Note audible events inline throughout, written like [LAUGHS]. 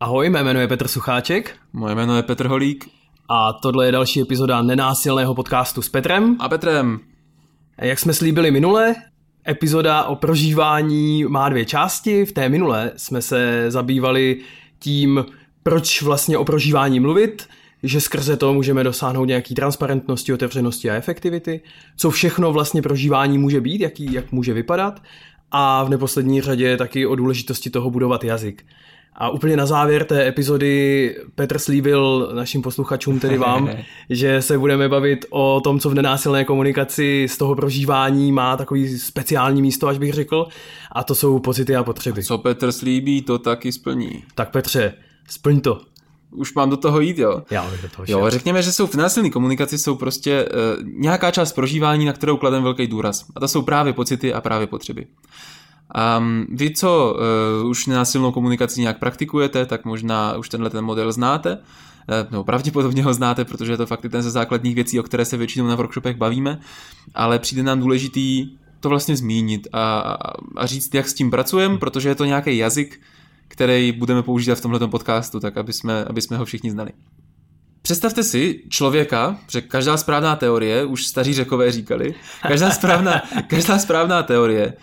Ahoj, mé jméno je Petr Sucháček. Moje jméno je Petr Holík. A tohle je další epizoda nenásilného podcastu s Petrem. A Petrem. Jak jsme slíbili minule, epizoda o prožívání má dvě části. V té minule jsme se zabývali tím, proč vlastně o prožívání mluvit, že skrze to můžeme dosáhnout nějaký transparentnosti, otevřenosti a efektivity, co všechno vlastně prožívání může být, jaký, jak může vypadat a v neposlední řadě taky o důležitosti toho budovat jazyk. A úplně na závěr té epizody Petr slíbil našim posluchačům, tedy vám, [LAUGHS] že se budeme bavit o tom, co v nenásilné komunikaci z toho prožívání má takový speciální místo, až bych řekl, a to jsou pocity a potřeby. Co Petr slíbí, to taky splní. Tak Petře, splň to. Už mám do toho jít, jo? Já do toho Jo, řekněme, že jsou v násilné komunikaci jsou prostě uh, nějaká část prožívání, na kterou kladem velký důraz. A to jsou právě pocity a právě potřeby. A vy, co uh, už nenásilnou komunikaci nějak praktikujete, tak možná už tenhle ten model znáte. No, pravděpodobně ho znáte, protože je to fakt ten ze základních věcí, o které se většinou na workshopech bavíme, ale přijde nám důležitý to vlastně zmínit a, a říct, jak s tím pracujeme, protože je to nějaký jazyk, který budeme používat v tomhle podcastu, tak aby jsme, aby jsme ho všichni znali. Představte si člověka, že každá správná teorie, už staří řekové říkali, každá správná, každá správná teorie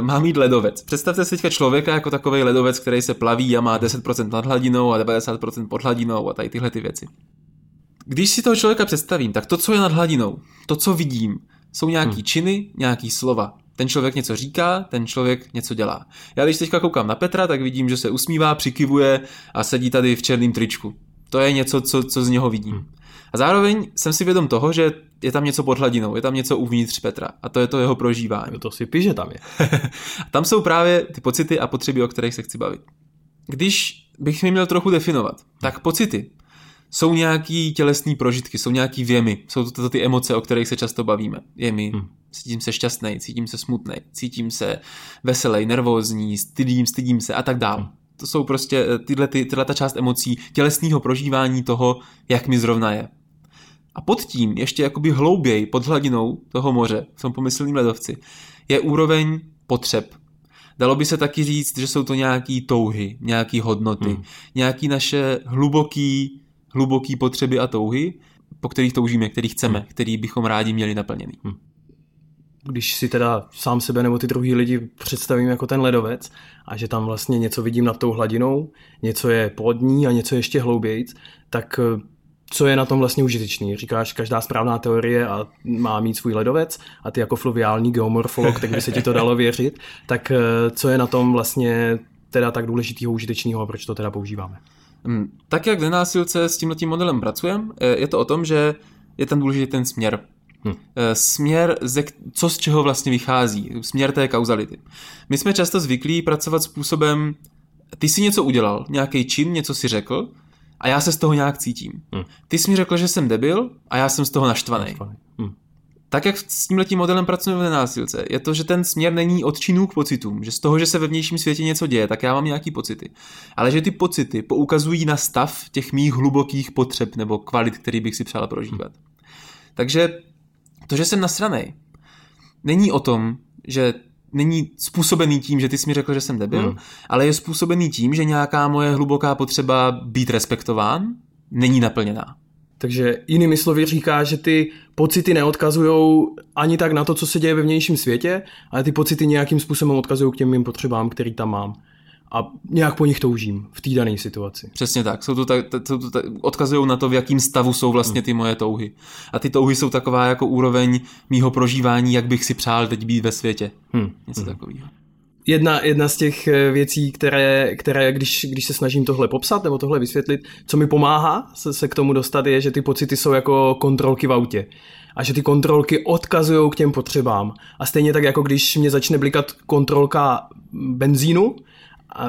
má mít ledovec. Představte si teďka člověka jako takový ledovec, který se plaví a má 10% nad hladinou a 90% pod hladinou a tady tyhle ty věci. Když si toho člověka představím, tak to, co je nad hladinou, to, co vidím, jsou nějaký hmm. činy, nějaký slova. Ten člověk něco říká, ten člověk něco dělá. Já když teďka koukám na Petra, tak vidím, že se usmívá, přikivuje a sedí tady v černém tričku. To je něco, co, co z něho vidím. Hmm. A zároveň jsem si vědom toho, že je tam něco pod hladinou, je tam něco uvnitř Petra a to je to jeho prožívání. No to si píše tam je. [LAUGHS] tam jsou právě ty pocity a potřeby, o kterých se chci bavit. Když bych mi měl trochu definovat, tak pocity jsou nějaký tělesný prožitky, jsou nějaký věmy, jsou to, to ty emoce, o kterých se často bavíme. Je mi, hmm. cítím se šťastný, cítím se smutný, cítím se veselý, nervózní, stydím, stydím se a tak dále. Hmm. To jsou prostě eh, tyhle, ty, tyhle ta část emocí tělesného prožívání toho, jak mi zrovna je. A pod tím, ještě jakoby hlouběji, pod hladinou toho moře, v tom pomyslném ledovci, je úroveň potřeb. Dalo by se taky říct, že jsou to nějaký touhy, nějaký hodnoty, hmm. nějaký naše hluboký, hluboký potřeby a touhy, po kterých toužíme, který chceme, hmm. který bychom rádi měli naplněný. Hmm. Když si teda sám sebe nebo ty druhý lidi představím jako ten ledovec a že tam vlastně něco vidím nad tou hladinou, něco je pod ní a něco ještě hloubějíc, tak co je na tom vlastně užitečný. Říkáš, každá správná teorie a má mít svůj ledovec a ty jako fluviální geomorfolog, tak by se ti to dalo věřit, [LAUGHS] tak eh, co je na tom vlastně teda tak důležitýho, užitečného a proč to teda používáme? Hmm, tak jak v nenásilce s tímhle modelem pracujeme, eh, je to o tom, že je tam důležitý ten směr. Hmm. Směr, ze, co z čeho vlastně vychází, směr té kauzality. My jsme často zvyklí pracovat způsobem, ty si něco udělal, nějaký čin, něco si řekl, a já se z toho nějak cítím. Hmm. Ty jsi mi řekl, že jsem debil a já jsem z toho naštvaný. Hmm. Tak jak s tímhletím modelem pracujeme v násilce, je to, že ten směr není od činů k pocitům, že z toho, že se ve vnějším světě něco děje, tak já mám nějaký pocity. Ale že ty pocity poukazují na stav těch mých hlubokých potřeb nebo kvalit, který bych si přál prožívat. Hmm. Takže to, že jsem nasranej, není o tom, že není způsobený tím, že ty jsi mi řekl, že jsem debil, hmm. ale je způsobený tím, že nějaká moje hluboká potřeba být respektován není naplněná. Takže jinými slovy říká, že ty pocity neodkazují ani tak na to, co se děje ve vnějším světě, ale ty pocity nějakým způsobem odkazují k těm mým potřebám, který tam mám a nějak po nich toužím v té dané situaci. Přesně tak. Jsou to tak, jsou to tak, odkazují na to, v jakém stavu jsou vlastně ty moje touhy. A ty touhy jsou taková jako úroveň mýho prožívání, jak bych si přál teď být ve světě. Hmm. Něco hmm. takového. Jedna, jedna z těch eh, věcí, které, které když, když se snažím tohle popsat nebo tohle vysvětlit, co mi pomáhá se, se k tomu dostat, je, že ty pocity jsou jako kontrolky v autě a že ty kontrolky odkazují k těm potřebám. A stejně tak, jako když mě začne blikat kontrolka benzínu,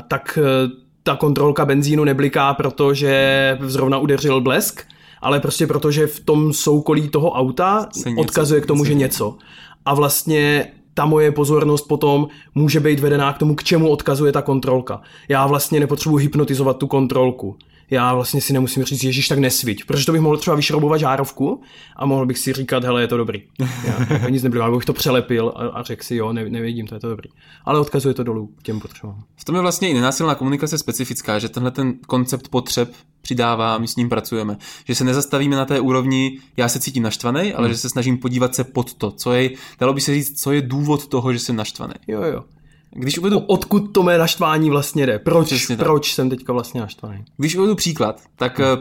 tak eh, ta kontrolka benzínu nebliká, protože zrovna udeřil blesk, ale prostě protože v tom soukolí toho auta odkazuje k tomu, že něco. A vlastně ta moje pozornost potom může být vedená k tomu, k čemu odkazuje ta kontrolka. Já vlastně nepotřebuji hypnotizovat tu kontrolku já vlastně si nemusím říct, Ježíš, tak nesviť, protože to bych mohl třeba vyšroubovat žárovku a mohl bych si říkat, hele, je to dobrý. Já, nic nebylo, bych to přelepil a, a řekl si, jo, ne, nevidím, to je to dobrý. Ale odkazuje to dolů těm potřebám. V tom je vlastně i nenásilná komunikace specifická, že tenhle ten koncept potřeb přidává a my s ním pracujeme. Že se nezastavíme na té úrovni, já se cítím naštvaný, ale hmm. že se snažím podívat se pod to, co je, dalo by se říct, co je důvod toho, že jsem naštvaný. Jo, jo. Když uvedu... Odkud to mé naštvání vlastně jde? Proč, proč jsem teďka vlastně naštvaný? Když uvedu příklad, tak hmm.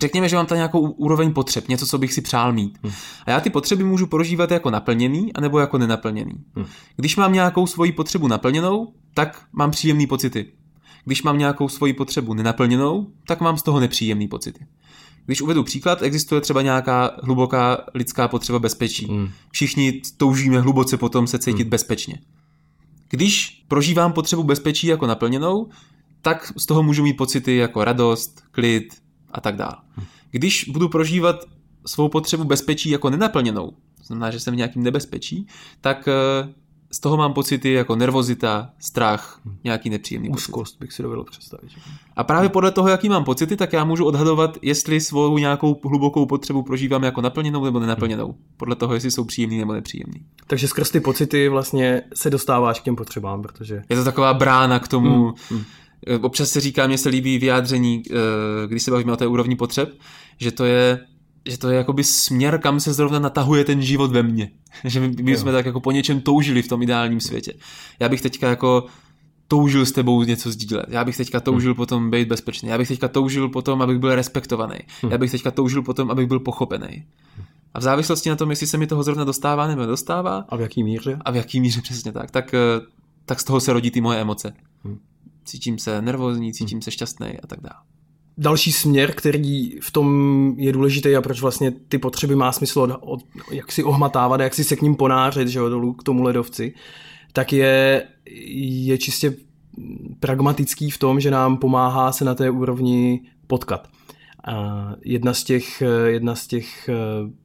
řekněme, že mám tam nějakou úroveň potřeb, něco, co bych si přál mít. Hmm. A já ty potřeby můžu prožívat jako naplněný, anebo jako nenaplněný. Hmm. Když mám nějakou svoji potřebu naplněnou, tak mám příjemné pocity. Když mám nějakou svoji potřebu nenaplněnou, tak mám z toho nepříjemné pocity. Když uvedu příklad, existuje třeba nějaká hluboká lidská potřeba bezpečí. Hmm. Všichni toužíme hluboce potom se cítit hmm. bezpečně. Když prožívám potřebu bezpečí jako naplněnou, tak z toho můžu mít pocity jako radost, klid a tak dále. Když budu prožívat svou potřebu bezpečí jako nenaplněnou, to znamená, že jsem v nějakým nebezpečí, tak eh, z toho mám pocity jako nervozita, strach, nějaký nepříjemný Úzkost bych si dovedl představit. A právě podle toho, jaký mám pocity, tak já můžu odhadovat, jestli svou nějakou hlubokou potřebu prožívám jako naplněnou nebo nenaplněnou. Podle toho, jestli jsou příjemný nebo nepříjemný. Takže skrz ty pocity vlastně se dostáváš k těm potřebám, protože... Je to taková brána k tomu, hmm. Hmm. Občas se říká, mně se líbí vyjádření, eh, když se bavíme o té úrovni potřeb, že to je že to je jakoby směr, kam se zrovna natahuje ten život ve mně. [LAUGHS] že my, my jsme tak jako po něčem toužili v tom ideálním světě. Já bych teďka jako toužil s tebou něco sdílet. Já bych teďka toužil hmm. potom být bezpečný. Já bych teďka toužil potom, abych byl respektovaný. Hmm. Já bych teďka toužil potom, abych byl pochopený. A v závislosti na tom, jestli se mi toho zrovna dostává nebo dostává. A v jaký míře? A v jaký míře [LAUGHS] přesně tak. Tak, eh, tak z toho se rodí ty moje emoce. Hmm. Cítím se nervózní, cítím hmm. se šťastný a tak dále další směr, který v tom je důležitý a proč vlastně ty potřeby má smysl od, od, jak si ohmatávat, jak si se k ním ponářet, že jo, dolů k tomu ledovci, tak je, je čistě pragmatický v tom, že nám pomáhá se na té úrovni potkat. A jedna z těch, jedna z těch eh,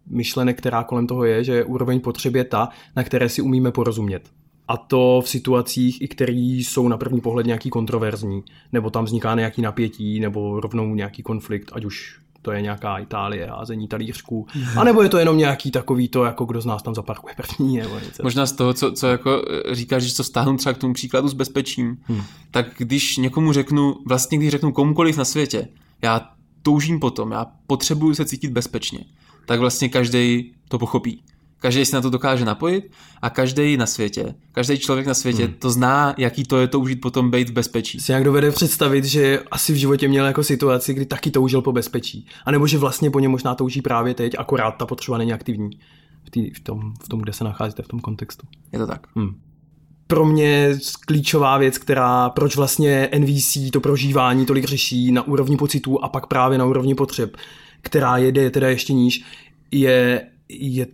myšlenek, která kolem toho je, že úroveň potřeby je ta, na které si umíme porozumět. A to v situacích, i které jsou na první pohled nějaký kontroverzní, nebo tam vzniká nějaký napětí, nebo rovnou nějaký konflikt, ať už to je nějaká Itálie, házení talířků, a nebo je to jenom nějaký takový to, jako kdo z nás tam zaparkuje první, nebo něco. Možná z toho, co, co jako eh, říkáš, že co stáhnu třeba k tomu příkladu s bezpečím, hmm. tak když někomu řeknu, vlastně když řeknu komukoliv na světě, já toužím potom, já potřebuju se cítit bezpečně, tak vlastně každý to pochopí. Každý si na to dokáže napojit a každý na světě, každý člověk na světě hmm. to zná, jaký to je toužit potom být v bezpečí. Si jak dovede představit, že asi v životě měl jako situaci, kdy taky toužil po bezpečí. A nebo že vlastně po něm možná touží právě teď, akorát ta potřeba není aktivní v, tý, v, tom, v tom, kde se nacházíte v tom kontextu. Je to tak. Hmm pro mě klíčová věc, která, proč vlastně NVC to prožívání tolik řeší na úrovni pocitů a pak právě na úrovni potřeb, která jede teda ještě níž, je, je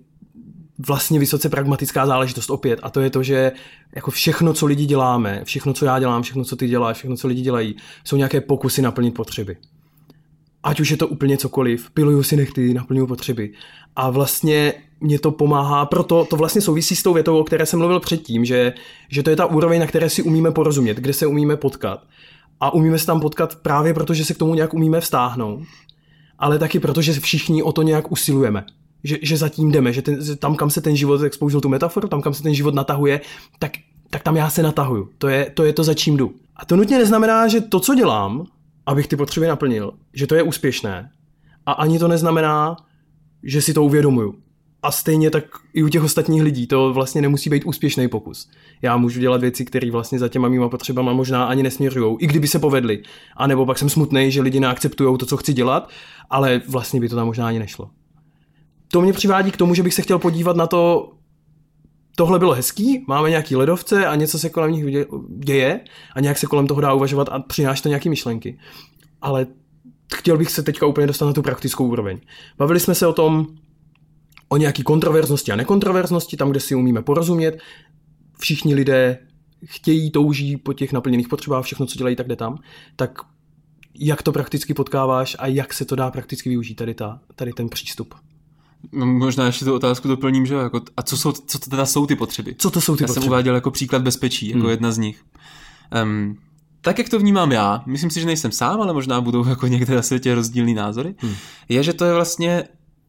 vlastně vysoce pragmatická záležitost opět a to je to, že jako všechno, co lidi děláme, všechno, co já dělám, všechno, co ty děláš, všechno, co lidi dělají, jsou nějaké pokusy naplnit potřeby. Ať už je to úplně cokoliv, piluju si nechty, naplňuju potřeby. A vlastně mě to pomáhá, proto to vlastně souvisí s tou větou, o které jsem mluvil předtím, že, že to je ta úroveň, na které si umíme porozumět, kde se umíme potkat. A umíme se tam potkat právě proto, že se k tomu nějak umíme vstáhnout, ale taky proto, že všichni o to nějak usilujeme že, že zatím jdeme, že ten, tam, kam se ten život, jak použil tu metaforu, tam, kam se ten život natahuje, tak, tak tam já se natahuju. To je, to je to, za čím jdu. A to nutně neznamená, že to, co dělám, abych ty potřeby naplnil, že to je úspěšné. A ani to neznamená, že si to uvědomuju. A stejně tak i u těch ostatních lidí to vlastně nemusí být úspěšný pokus. Já můžu dělat věci, které vlastně za těma mýma potřebama možná ani nesměřují, i kdyby se povedly. A nebo pak jsem smutný, že lidi neakceptují to, co chci dělat, ale vlastně by to tam možná ani nešlo to mě přivádí k tomu, že bych se chtěl podívat na to, tohle bylo hezký, máme nějaký ledovce a něco se kolem nich děje a nějak se kolem toho dá uvažovat a přináší to nějaké myšlenky. Ale chtěl bych se teďka úplně dostat na tu praktickou úroveň. Bavili jsme se o tom, o nějaký kontroverznosti a nekontroverznosti, tam, kde si umíme porozumět. Všichni lidé chtějí, touží po těch naplněných potřebách, všechno, co dělají, tak jde tam. Tak jak to prakticky potkáváš a jak se to dá prakticky využít, tady, ta, tady ten přístup? No, možná ještě tu otázku doplním, že jako, a co, jsou, co to teda jsou ty potřeby? Co to jsou ty já potřeby? jsem uváděl jako příklad bezpečí, jako hmm. jedna z nich. Um, tak, jak to vnímám já, myslím si, že nejsem sám, ale možná budou jako někde na světě rozdílný názory, hmm. je, že to je vlastně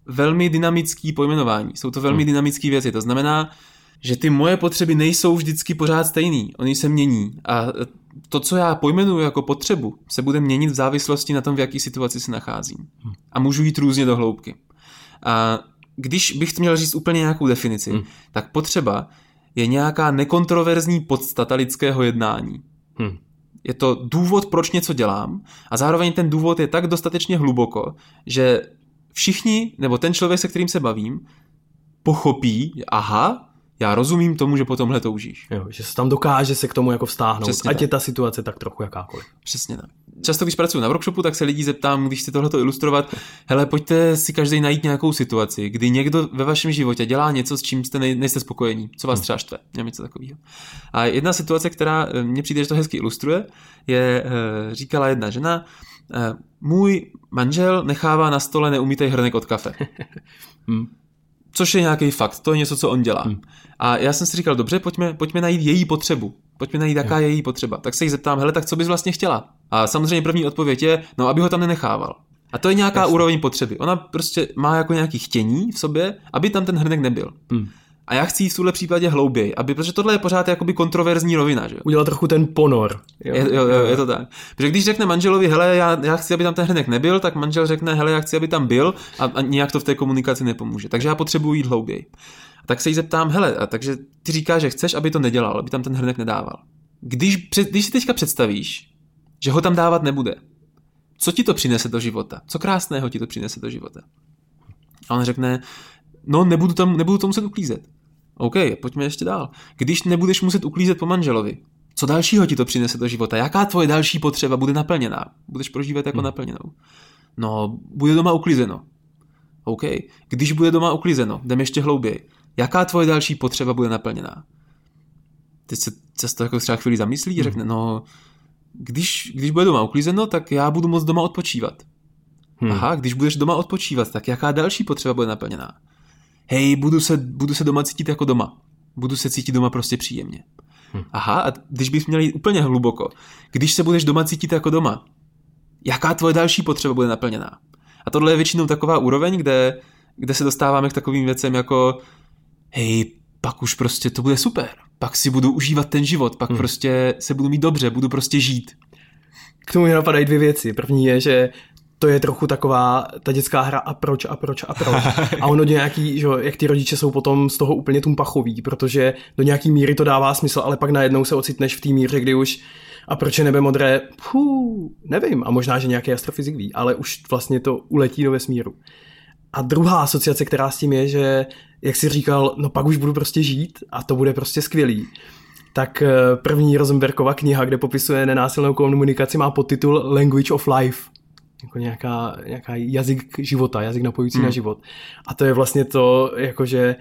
velmi dynamický pojmenování. Jsou to velmi hmm. dynamické věci. To znamená, že ty moje potřeby nejsou vždycky pořád stejný. Oni se mění. A to, co já pojmenuju jako potřebu, se bude měnit v závislosti na tom, v jaké situaci se nacházím. A můžu jít různě do hloubky. A když bych měl říct úplně nějakou definici, hmm. tak potřeba je nějaká nekontroverzní podstata lidského jednání. Hmm. Je to důvod, proč něco dělám a zároveň ten důvod je tak dostatečně hluboko, že všichni, nebo ten člověk, se kterým se bavím, pochopí, aha, já rozumím tomu, že po tomhle toužíš. Jo, že se tam dokáže se k tomu jako vztáhnout, Přesně ať tak. je ta situace tak trochu jakákoliv. Přesně tak. Často, když pracuji na workshopu, tak se lidí zeptám, když chci tohleto ilustrovat, hele, pojďte si každý najít nějakou situaci, kdy někdo ve vašem životě dělá něco, s čím jste nej, nejste spokojení, co vás hmm. třeba štve, něco takového. A jedna situace, která eh, mně přijde, že to hezky ilustruje, je, eh, říkala jedna žena, eh, můj manžel nechává na stole neumítej hrnek od kafe. [LAUGHS] hmm. Což je nějaký fakt, to je něco, co on dělá. Hmm. A já jsem si říkal, dobře, pojďme, pojďme najít její potřebu. Pojďme najít, jaká je její potřeba. Tak se jí zeptám, hele, tak co bys vlastně chtěla? A samozřejmě první odpověď je, no, aby ho tam nenechával. A to je nějaká Jasně. úroveň potřeby. Ona prostě má jako nějaký chtění v sobě, aby tam ten hrnek nebyl. Hmm. A já chci jít v tuhle případě hlouběji, aby, protože tohle je pořád jakoby kontroverzní rovina. Že? Udělat trochu ten ponor. Jo. Je, jo, jo, je to tak. Protože když řekne manželovi, hele, já, já chci, aby tam ten hrnek nebyl, tak manžel řekne, hele, já chci, aby tam byl a, a nijak to v té komunikaci nepomůže. Takže já potřebuji jít hlouběji. A tak se jí zeptám, hele, a takže ty říkáš, že chceš, aby to nedělal, aby tam ten hrnek nedával. Když, když si teďka představíš, že ho tam dávat nebude, co ti to přinese do života? Co krásného ti to přinese do života? A on řekne, no nebudu, tam, nebudu to muset uklízet. OK, pojďme ještě dál. Když nebudeš muset uklízet po manželovi, co dalšího ti to přinese do života? Jaká tvoje další potřeba bude naplněná? Budeš prožívat jako hmm. naplněnou? No, bude doma uklízeno. OK. Když bude doma uklízeno, jdeme ještě hlouběji. Jaká tvoje další potřeba bude naplněná? Teď se často jako třeba chvíli zamyslí a hmm. řekne, no, když, když bude doma uklízeno, tak já budu moc doma odpočívat. Hmm. Aha, když budeš doma odpočívat, tak jaká další potřeba bude naplněná? Hej, budu se, budu se doma cítit jako doma. Budu se cítit doma prostě příjemně. Hmm. Aha, a když bys měl jít úplně hluboko, když se budeš doma cítit jako doma, jaká tvoje další potřeba bude naplněná? A tohle je většinou taková úroveň, kde, kde se dostáváme k takovým věcem jako hej, pak už prostě to bude super. Pak si budu užívat ten život, pak hmm. prostě se budu mít dobře, budu prostě žít. K tomu mě napadají dvě věci. První je, že to je trochu taková ta dětská hra a proč a proč a proč. [LAUGHS] A ono nějaký, že, jak ty rodiče jsou potom z toho úplně tumpachový, protože do nějaký míry to dává smysl, ale pak najednou se ocitneš v té míře, kdy už a proč je nebe modré? Puh, nevím. A možná, že nějaký astrofyzik ví, ale už vlastně to uletí do vesmíru. A druhá asociace, která s tím je, že jak si říkal, no pak už budu prostě žít a to bude prostě skvělý. Tak eh, první Rosenbergova kniha, kde popisuje nenásilnou komunikaci, má podtitul Language of Life. Jako nějaká, nějaká jazyk života, jazyk napojující hmm. na život. A to je vlastně to, jakože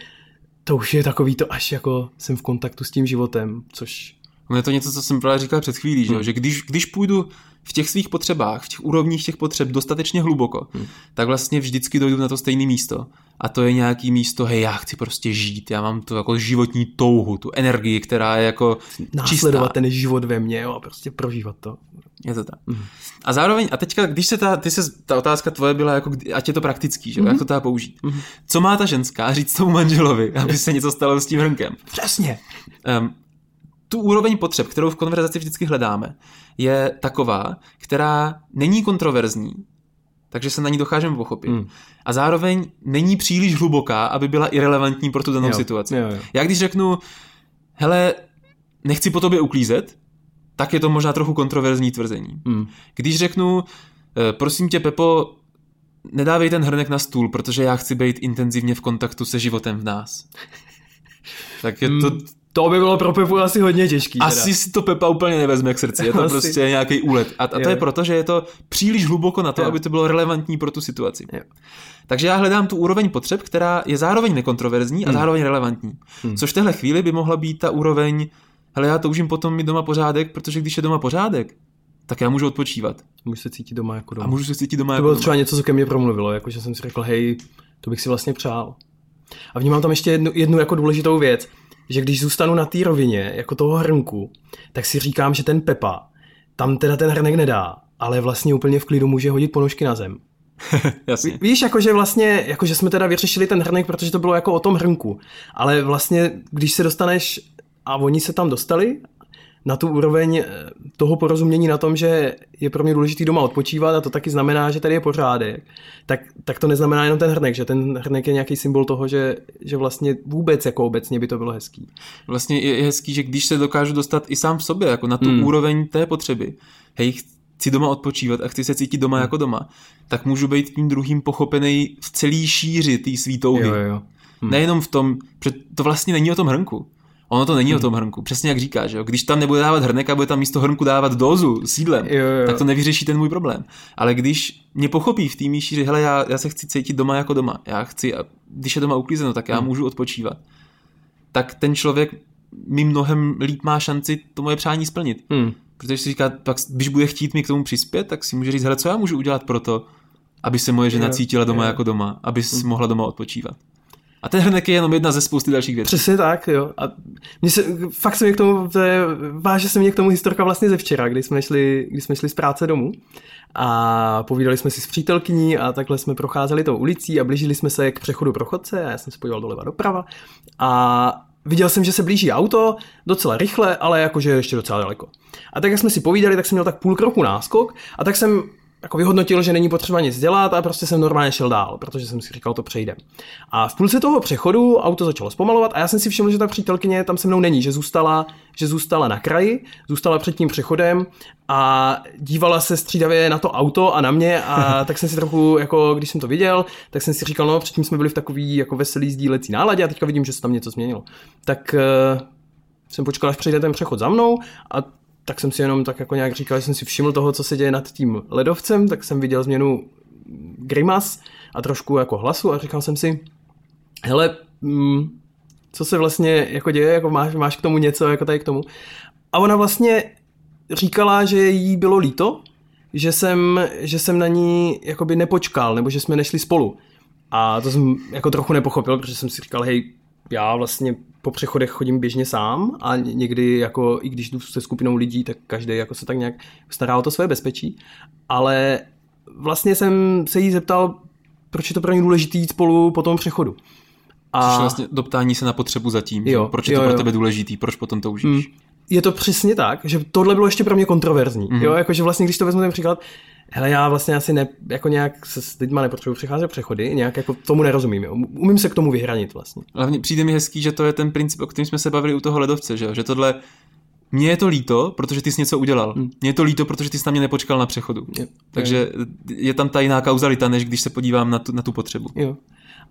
to už je takový to, až jako jsem v kontaktu s tím životem, což... No je to něco, co jsem právě říkal před chvílí, hmm. že když, když půjdu v těch svých potřebách, v těch úrovních těch potřeb dostatečně hluboko, hmm. tak vlastně vždycky dojdu na to stejné místo. A to je nějaký místo, hej, já chci prostě žít, já mám tu jako životní touhu, tu energii, která je jako Následovat čistá. ten život ve mně jo, a prostě prožívat to. Je to tak. Hmm. A zároveň, a teďka, když se ta, ty se, ta otázka tvoje byla, jako, ať je to praktický, že? Mm-hmm. jak to teda použít. Mm-hmm. Co má ta ženská říct tomu manželovi, aby se něco stalo s tím hrnkem? Přesně. Um, tu úroveň potřeb, kterou v konverzaci vždycky hledáme, je taková, která není kontroverzní, takže se na ní dokážeme pochopit. Mm. A zároveň není příliš hluboká, aby byla irrelevantní pro tu danou jo. situaci. Jo, jo. Já když řeknu, hele, nechci po tobě uklízet, tak je to možná trochu kontroverzní tvrzení. Mm. Když řeknu, eh, prosím tě, Pepo, nedávej ten hrnek na stůl, protože já chci být intenzivně v kontaktu se životem v nás. tak je to, hmm. To by bylo pro Pepu asi hodně těžký. Teda. Asi si to Pepa úplně nevezme k srdci, je to [LAUGHS] asi. prostě nějaký úlet. A, a to je. je proto, že je to příliš hluboko na to, jo. aby to bylo relevantní pro tu situaci. Jo. Takže já hledám tu úroveň potřeb, která je zároveň nekontroverzní a hmm. zároveň relevantní. Hmm. Což v téhle chvíli by mohla být ta úroveň, hele, já toužím potom mít doma pořádek, protože když je doma pořádek, tak já můžu odpočívat. Můžu se cítit doma jako doma. A můžu se cítit doma to jako bylo doma. třeba něco, co ke mně promluvilo, jako že jsem si řekl, hej, To bych si vlastně přál. A vnímám tam ještě jednu, jednu jako důležitou věc, že když zůstanu na té rovině, jako toho hrnku, tak si říkám, že ten Pepa tam teda ten hrnek nedá, ale vlastně úplně v klidu může hodit ponožky na zem. [LAUGHS] Jasně. Víš, jakože vlastně, jakože jsme teda vyřešili ten hrnek, protože to bylo jako o tom hrnku. Ale vlastně, když se dostaneš a oni se tam dostali na tu úroveň eh, toho porozumění na tom, že je pro mě důležitý doma odpočívat a to taky znamená, že tady je pořádek, tak, tak to neznamená jenom ten hrnek, že ten hrnek je nějaký symbol toho, že, že vlastně vůbec jako obecně by to bylo hezký. Vlastně je hezký, že když se dokážu dostat i sám v sobě, jako na tu hmm. úroveň té potřeby, hej, chci doma odpočívat a chci se cítit doma hmm. jako doma, tak můžu být tím druhým pochopený v celý šíři té svý touhy. Jo, jo. Hmm. Nejenom v tom, že to vlastně není o tom hrnku. Ono to není hmm. o tom hrnku, přesně jak říkáš. Jo? Když tam nebude dávat hrnek a bude tam místo hrnku dávat dozu s jídlem, jo, jo. tak to nevyřeší ten můj problém. Ale když mě pochopí v té že hele, já, já se chci cítit doma jako doma, já chci, když je doma uklízeno, tak já hmm. můžu odpočívat, tak ten člověk mi mnohem líp má šanci to moje přání splnit. Hmm. Protože si říká, pak, když bude chtít mi k tomu přispět, tak si může říct, hele, co já můžu udělat pro to, aby se moje žena Jo, cítila doma jo. jako doma, aby Hmm. mohla doma odpočívat. A ten hrnek je jenom jedna ze spousty dalších věcí. Přesně tak, jo. A mě se, fakt se mě k tomu, to je, váže se mě k tomu historka vlastně ze včera, kdy jsme šli, kdy jsme šli z práce domů a povídali jsme si s přítelkyní a takhle jsme procházeli tou ulicí a blížili jsme se k přechodu pro chodce a já jsem se podíval doleva doprava a viděl jsem, že se blíží auto docela rychle, ale jakože ještě docela daleko. A tak jak jsme si povídali, tak jsem měl tak půl kroku náskok a tak jsem jako vyhodnotil, že není potřeba nic dělat a prostě jsem normálně šel dál, protože jsem si říkal, to přejdem. A v půlce toho přechodu auto začalo zpomalovat a já jsem si všiml, že ta přítelkyně tam se mnou není, že zůstala, že zůstala na kraji, zůstala před tím přechodem a dívala se střídavě na to auto a na mě a [LAUGHS] tak jsem si trochu, jako když jsem to viděl, tak jsem si říkal, no předtím jsme byli v takový jako veselý sdílecí náladě a teďka vidím, že se tam něco změnilo. Tak uh, jsem počkal, až přijde ten přechod za mnou a tak jsem si jenom tak jako nějak říkal, že jsem si všiml toho, co se děje nad tím ledovcem, tak jsem viděl změnu grimas a trošku jako hlasu a říkal jsem si, hele, mm, co se vlastně jako děje, jako máš, máš k tomu něco, jako tady k tomu. A ona vlastně říkala, že jí bylo líto, že jsem, že jsem na ní jakoby nepočkal, nebo že jsme nešli spolu. A to jsem jako trochu nepochopil, protože jsem si říkal, hej, já vlastně po přechodech chodím běžně sám a někdy jako, i když jdu se skupinou lidí, tak každý jako se tak nějak stará o to své bezpečí, ale vlastně jsem se jí zeptal, proč je to pro ně důležitý jít spolu po tom přechodu. A... vlastně doptání se na potřebu zatím. Jo, proč je jo, to pro jo. tebe důležitý, proč potom toužíš. Mm. Je to přesně tak, že tohle bylo ještě pro mě kontroverzní. Mhm. Mm. Jo, jakože vlastně, když to vezmu ten příklad, hele, já vlastně asi ne, jako nějak se s lidma nepotřebuji přecházet přechody, nějak jako tomu nerozumím. Jo. Umím se k tomu vyhranit vlastně. Hlavně přijde mi hezký, že to je ten princip, o kterém jsme se bavili u toho ledovce, že, jo? že tohle mně je to líto, protože ty jsi něco udělal. Hmm. Mně je to líto, protože ty jsi na mě nepočkal na přechodu. Je, Takže je tam ta jiná kauzalita, než když se podívám na tu, na tu potřebu. Jo.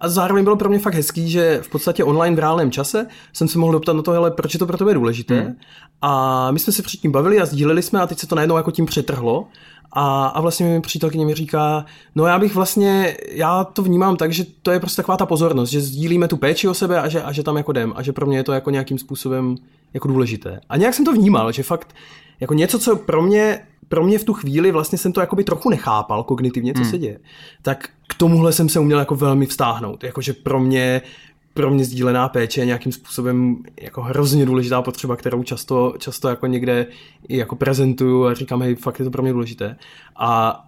A zároveň bylo pro mě fakt hezký, že v podstatě online v reálném čase jsem se mohl doptat na to, hele, proč je to pro tebe důležité. Hmm. A my jsme se předtím bavili a sdíleli jsme a teď se to najednou jako tím přetrhlo. A, a vlastně mi přítelkyně mi říká, no já bych vlastně, já to vnímám tak, že to je prostě taková ta pozornost, že sdílíme tu péči o sebe a že, a že tam jako jdem a že pro mě je to jako nějakým způsobem jako důležité. A nějak jsem to vnímal, že fakt jako něco, co pro mě pro mě v tu chvíli vlastně jsem to jakoby trochu nechápal kognitivně, co Hmm. se děje. Tak k tomuhle jsem se uměl jako velmi vztáhnout. Jakože pro mě pro mě sdílená péče je nějakým způsobem jako hrozně důležitá potřeba, kterou často, často jako někde jako prezentuju a říkám, hej, fakt je to pro mě důležité. A,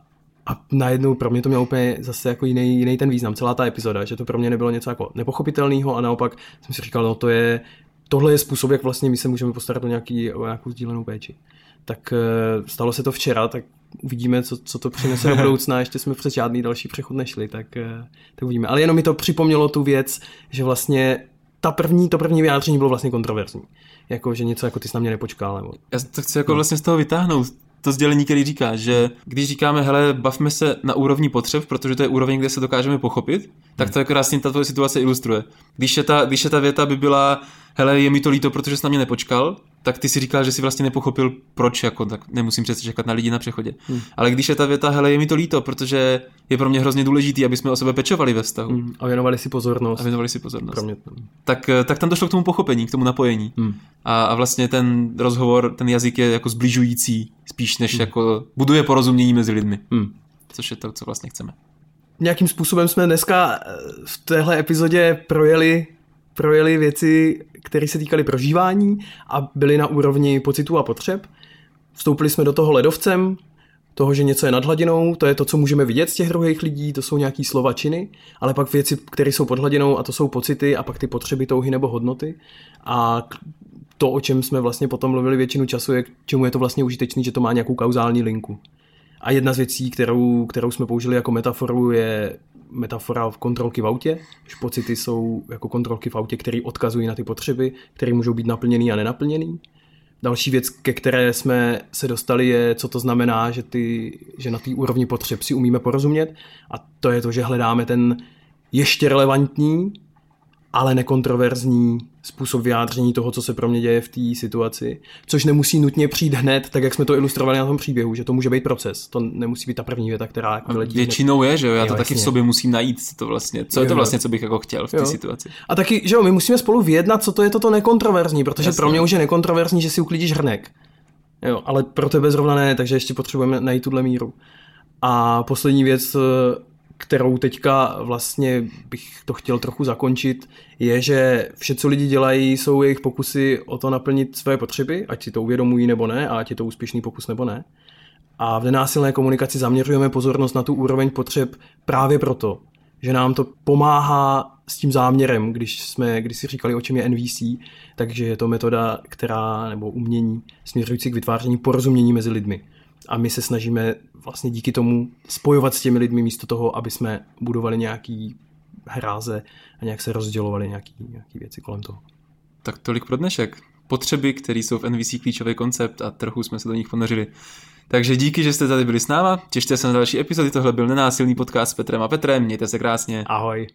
a najednou pro mě to mělo úplně zase jako jiný, jiný ten význam, celá ta epizoda, že to pro mě nebylo něco jako nepochopitelného a naopak jsem si říkal, no to je, tohle je způsob, jak vlastně my se můžeme postarat o, nějaký, o nějakou sdílenou péči. Tak eh, stalo se to včera, tak uvidíme, co, co to přinese do [LAUGHS] budoucna, ještě jsme přes žádný další přechod nešli, tak, eh, tak uvidíme. Ale jenom mi to připomnělo tu věc, že vlastně ta první, to první vyjádření bylo vlastně kontroverzní. Jako, že něco jako ty jsi na mě nepočkal. Nebo... Já to chci jako vlastně z toho vytáhnout. To sdělení, který říká, že když říkáme, hele, bavme se na úrovni potřeb, protože to je úroveň, kde se dokážeme pochopit, tak to je krásně ta tvoje situace ilustruje. Když je ta, když je ta věta by byla, hele, je mi to líto, protože jsi na mě nepočkal, tak ty si říkal, že si vlastně nepochopil, proč, jako, tak nemusím přece čekat na lidi na přechodě. Hmm. Ale když je ta věta, hele, je mi to líto, protože je pro mě hrozně důležitý, aby jsme o sebe pečovali ve vztahu Mm, a věnovali si pozornost. a věnovali si pozornost, Pro mě to. tak, tak tam došlo k tomu pochopení, k tomu napojení. Mm. A, a vlastně ten rozhovor, ten jazyk je jako zbližující, spíš než jako buduje porozumění mezi lidmi, Mm. což je to, co vlastně chceme. nějakým způsobem jsme dneska eh, v téhle epizodě projeli, projeli věci, které se týkaly prožívání a byly na úrovni pocitů a potřeb. Vstoupili jsme do toho ledovcem, toho, že něco je nad hladinou, to je to, co můžeme vidět z těch druhých lidí, to jsou nějaký slova, činy, ale pak věci, které jsou pod hladinou a to jsou pocity a pak ty potřeby, touhy nebo hodnoty. A to, o čem jsme vlastně potom mluvili většinu času, je, čemu je to vlastně užitečné, že to má nějakou kauzální linku. A jedna z věcí, kterou, kterou jsme použili jako metaforu, je metafora v kontrolky v autě. Že pocity jsou jako kontrolky v autě, které odkazují na ty potřeby, které můžou být naplněný a nenaplněný. Další věc, ke které jsme se dostali, je, co to znamená, že, ty, že na té úrovni potřeb si umíme porozumět. A to je to, že hledáme ten ještě relevantní, ale nekontroverzní způsob vyjádření toho, co se pro mě děje v té situaci, což nemusí nutně přijít hned, tak jak jsme to ilustrovali na tom příběhu, že to může být proces, to nemusí být ta první věta, která jako vyletí. Většinou hned. je, že jo, já jo, to jasně. taky v sobě musím najít, co to vlastně, co jo, je to vlastně, co bych jako chtěl v té situaci. A taky, že jo, my musíme spolu vyjednat, co to je toto nekontroverzní, protože jasně. pro mě už je nekontroverzní, že si uklidíš hrnek. Jo, ale pro tebe zrovna ne, takže ještě potřebujeme najít tuhle míru. A poslední věc, kterou teďka vlastně bych to chtěl trochu zakončit, je, že vše, co lidi dělají, jsou jejich pokusy o to naplnit své potřeby, ať si to uvědomují nebo ne, a ať je to úspěšný pokus nebo ne. A v nenásilné komunikaci zaměřujeme pozornost na tu úroveň potřeb právě proto, že nám to pomáhá s tím záměrem, když jsme když si říkali, o čem je NVC, takže je to metoda, která, nebo umění směřující k vytváření porozumění mezi lidmi a my se snažíme vlastně díky tomu spojovat s těmi lidmi místo toho, aby jsme budovali nějaký hráze a nějak se rozdělovali nějaký, nějaký věci kolem toho. Tak tolik pro dnešek. Potřeby, které jsou v NVC klíčový koncept a trochu jsme se do nich ponořili. Takže díky, že jste tady byli s náma, těšte se na další epizody, tohle byl nenásilný podcast s Petrem a Petrem, mějte se krásně. Ahoj.